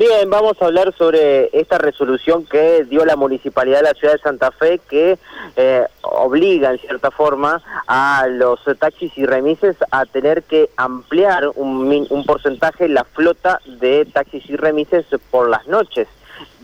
Bien, vamos a hablar sobre esta resolución que dio la Municipalidad de la Ciudad de Santa Fe que eh, obliga en cierta forma a los taxis y remises a tener que ampliar un, un porcentaje la flota de taxis y remises por las noches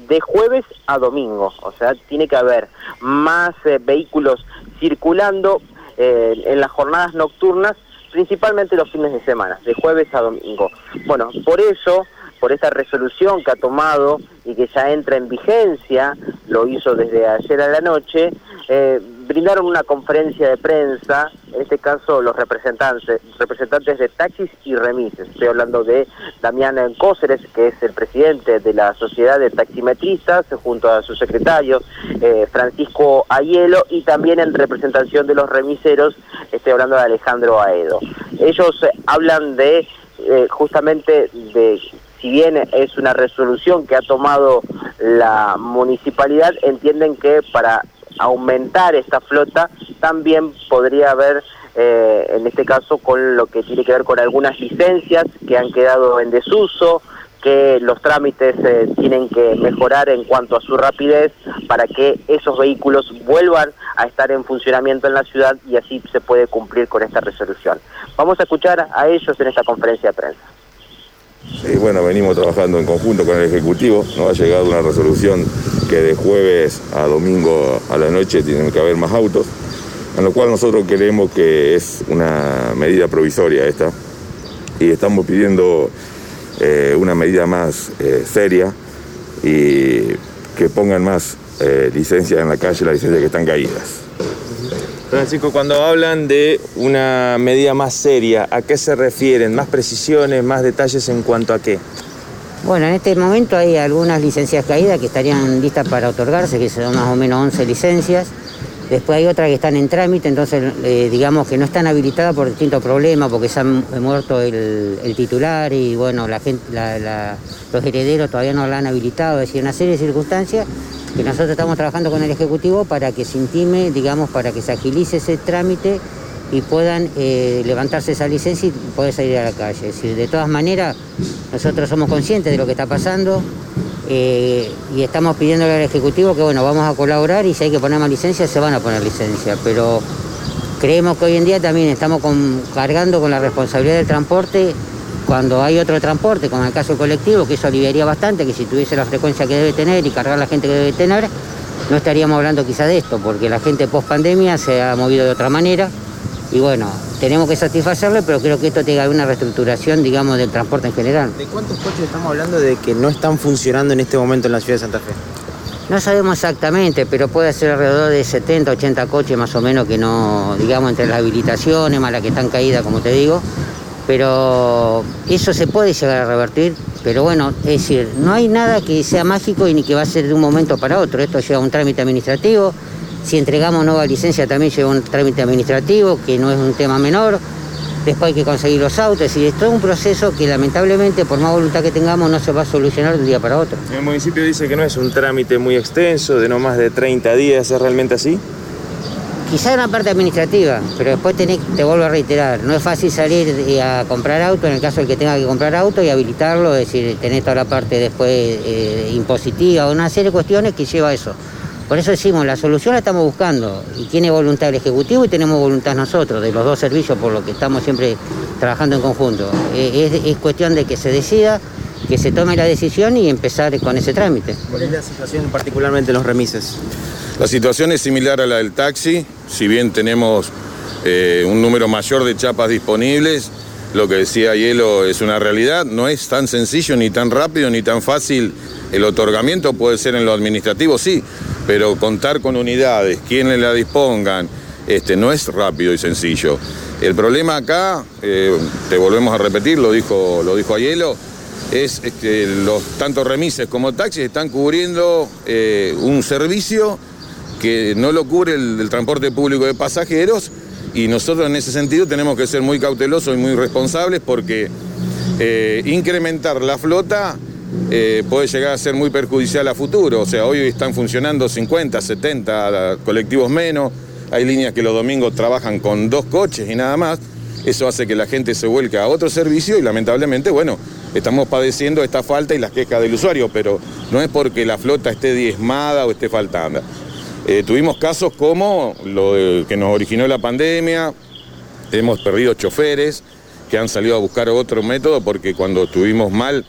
de jueves a domingo, o sea, tiene que haber más eh, vehículos circulando eh, en las jornadas nocturnas, principalmente los fines de semana, de jueves a domingo. Bueno, por eso por esta resolución que ha tomado y que ya entra en vigencia, lo hizo desde ayer a la noche, eh, brindaron una conferencia de prensa, en este caso los representantes, representantes de taxis y remises. Estoy hablando de Damián Cóceres, que es el presidente de la Sociedad de Taximetristas, junto a su secretario eh, Francisco Ayelo, y también en representación de los remiseros, estoy hablando de Alejandro Aedo. Ellos hablan de eh, justamente de si bien es una resolución que ha tomado la municipalidad, entienden que para aumentar esta flota también podría haber, eh, en este caso, con lo que tiene que ver con algunas licencias que han quedado en desuso, que los trámites eh, tienen que mejorar en cuanto a su rapidez para que esos vehículos vuelvan a estar en funcionamiento en la ciudad y así se puede cumplir con esta resolución. Vamos a escuchar a ellos en esta conferencia de prensa. Sí, bueno, venimos trabajando en conjunto con el Ejecutivo, nos ha llegado una resolución que de jueves a domingo a la noche tienen que haber más autos, en lo cual nosotros creemos que es una medida provisoria esta y estamos pidiendo eh, una medida más eh, seria y que pongan más eh, licencias en la calle, las licencias que están caídas. Francisco, cuando hablan de una medida más seria, ¿a qué se refieren? ¿Más precisiones, más detalles en cuanto a qué? Bueno, en este momento hay algunas licencias caídas que estarían listas para otorgarse, que son más o menos 11 licencias. Después hay otras que están en trámite, entonces eh, digamos que no están habilitadas por distintos problemas, porque se han muerto el, titular y bueno, la gente, los herederos todavía no la han habilitado, es decir, una serie de circunstancias que nosotros estamos trabajando con el Ejecutivo para que se intime, digamos, para que se agilice ese trámite y puedan eh, levantarse esa licencia y poder salir a la calle. De todas maneras, nosotros somos conscientes de lo que está pasando eh, y estamos pidiéndole al Ejecutivo que, bueno, vamos a colaborar y si hay que poner más licencias, se van a poner licencias, pero creemos que hoy en día también estamos cargando con la responsabilidad del transporte cuando hay otro transporte, como en el caso colectivo, que eso aliviaría bastante, que si tuviese la frecuencia que debe tener y cargar la gente que debe tener, no estaríamos hablando quizá de esto, porque la gente post pandemia se ha movido de otra manera y bueno, tenemos que satisfacerle, pero creo que esto tenga una reestructuración, digamos, del transporte en general. ¿De cuántos coches estamos hablando de que no están funcionando en este momento en la ciudad de Santa Fe? No sabemos exactamente, pero puede ser alrededor de 70, 80 coches más o menos que no, digamos, entre las habilitaciones, más las que están caídas, como te digo, pero eso se puede llegar a revertir, pero bueno, es decir, no hay nada que sea mágico y ni que va a ser de un momento para otro, esto lleva un trámite administrativo, si entregamos nueva licencia también lleva un trámite administrativo, que no es un tema menor, después hay que conseguir los autos, y es todo un proceso que lamentablemente por más voluntad que tengamos no se va a solucionar de un día para otro. El municipio dice que no es un trámite muy extenso, de no más de 30 días, ¿es realmente así? Quizá en la parte administrativa, pero después tenés, te vuelvo a reiterar, no es fácil salir a comprar auto en el caso de que tenga que comprar auto y habilitarlo, es decir, tener toda la parte después eh, impositiva, una serie de cuestiones que lleva a eso. Por eso decimos, la solución la estamos buscando y tiene voluntad el Ejecutivo y tenemos voluntad nosotros, de los dos servicios por lo que estamos siempre trabajando en conjunto. Eh, es, cuestión de que se decida, que se tome la decisión y empezar con ese trámite. ¿Cuál es la situación particularmente en los remises? La situación es similar a la del taxi, si bien tenemos eh, un número mayor de chapas disponibles, lo que decía Hielo es una realidad, no es tan sencillo, ni tan rápido, ni tan fácil el otorgamiento, puede ser en lo administrativo, sí, pero contar con unidades, quienes la dispongan, este, no es rápido y sencillo. El problema acá, eh, te volvemos a repetir, lo dijo, lo dijo Hielo, es que los tanto remises como taxis están cubriendo eh, un servicio que no lo cubre el, transporte público de pasajeros y nosotros en ese sentido tenemos que ser muy cautelosos y muy responsables porque eh, incrementar la flota eh, puede llegar a ser muy perjudicial a futuro. O sea, hoy están funcionando 50, 70 colectivos menos, hay líneas que los domingos trabajan con dos coches y nada más. Eso hace que la gente se vuelque a otro servicio y lamentablemente, bueno, estamos padeciendo esta falta y las quejas del usuario, pero no es porque la flota esté diezmada o esté faltando. Eh, tuvimos casos como lo que nos originó la pandemia, hemos perdido choferes que han salido a buscar otro método porque cuando estuvimos mal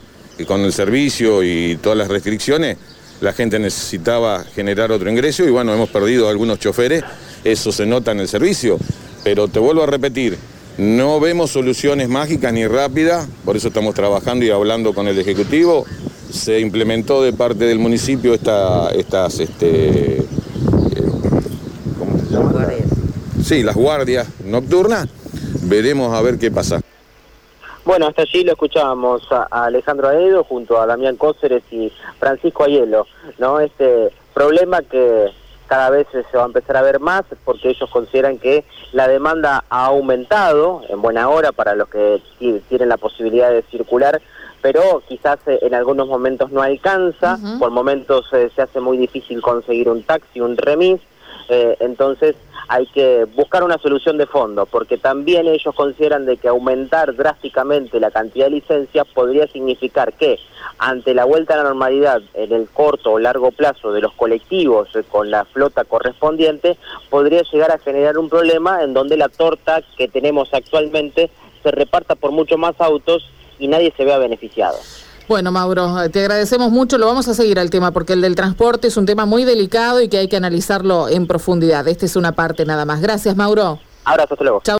con el servicio y todas las restricciones, la gente necesitaba generar otro ingreso y bueno, hemos perdido algunos choferes, eso se nota en el servicio, pero te vuelvo a repetir, no vemos soluciones mágicas ni rápidas, por eso estamos trabajando y hablando con el Ejecutivo. Se implementó de parte del municipio esta, estas, este, eh, ¿cómo se llama? Sí, las guardias nocturnas. Veremos a ver qué pasa. Bueno, hasta allí lo escuchábamos a, Alejandro Aedo junto a Damián Cóceres y Francisco Ayelo, ¿no? Este problema que cada vez se va a empezar a ver más porque ellos consideran que la demanda ha aumentado en buena hora para los que tienen la posibilidad de circular, pero quizás eh, en algunos momentos no alcanza, por momentos eh, se hace muy difícil conseguir un taxi, un remis, eh, entonces hay que buscar una solución de fondo, porque también ellos consideran de que aumentar drásticamente la cantidad de licencias podría significar que ante la vuelta a la normalidad en el corto o largo plazo de los colectivos eh, con la flota correspondiente, podría llegar a generar un problema en donde la torta que tenemos actualmente se reparta por mucho más autos y nadie se vea beneficiado. Bueno, Mauro, te agradecemos mucho. Lo vamos a seguir al tema porque el del transporte es un tema muy delicado y que hay que analizarlo en profundidad. Esta es una parte nada más. Gracias, Mauro. Abrazo, hasta luego. Chao.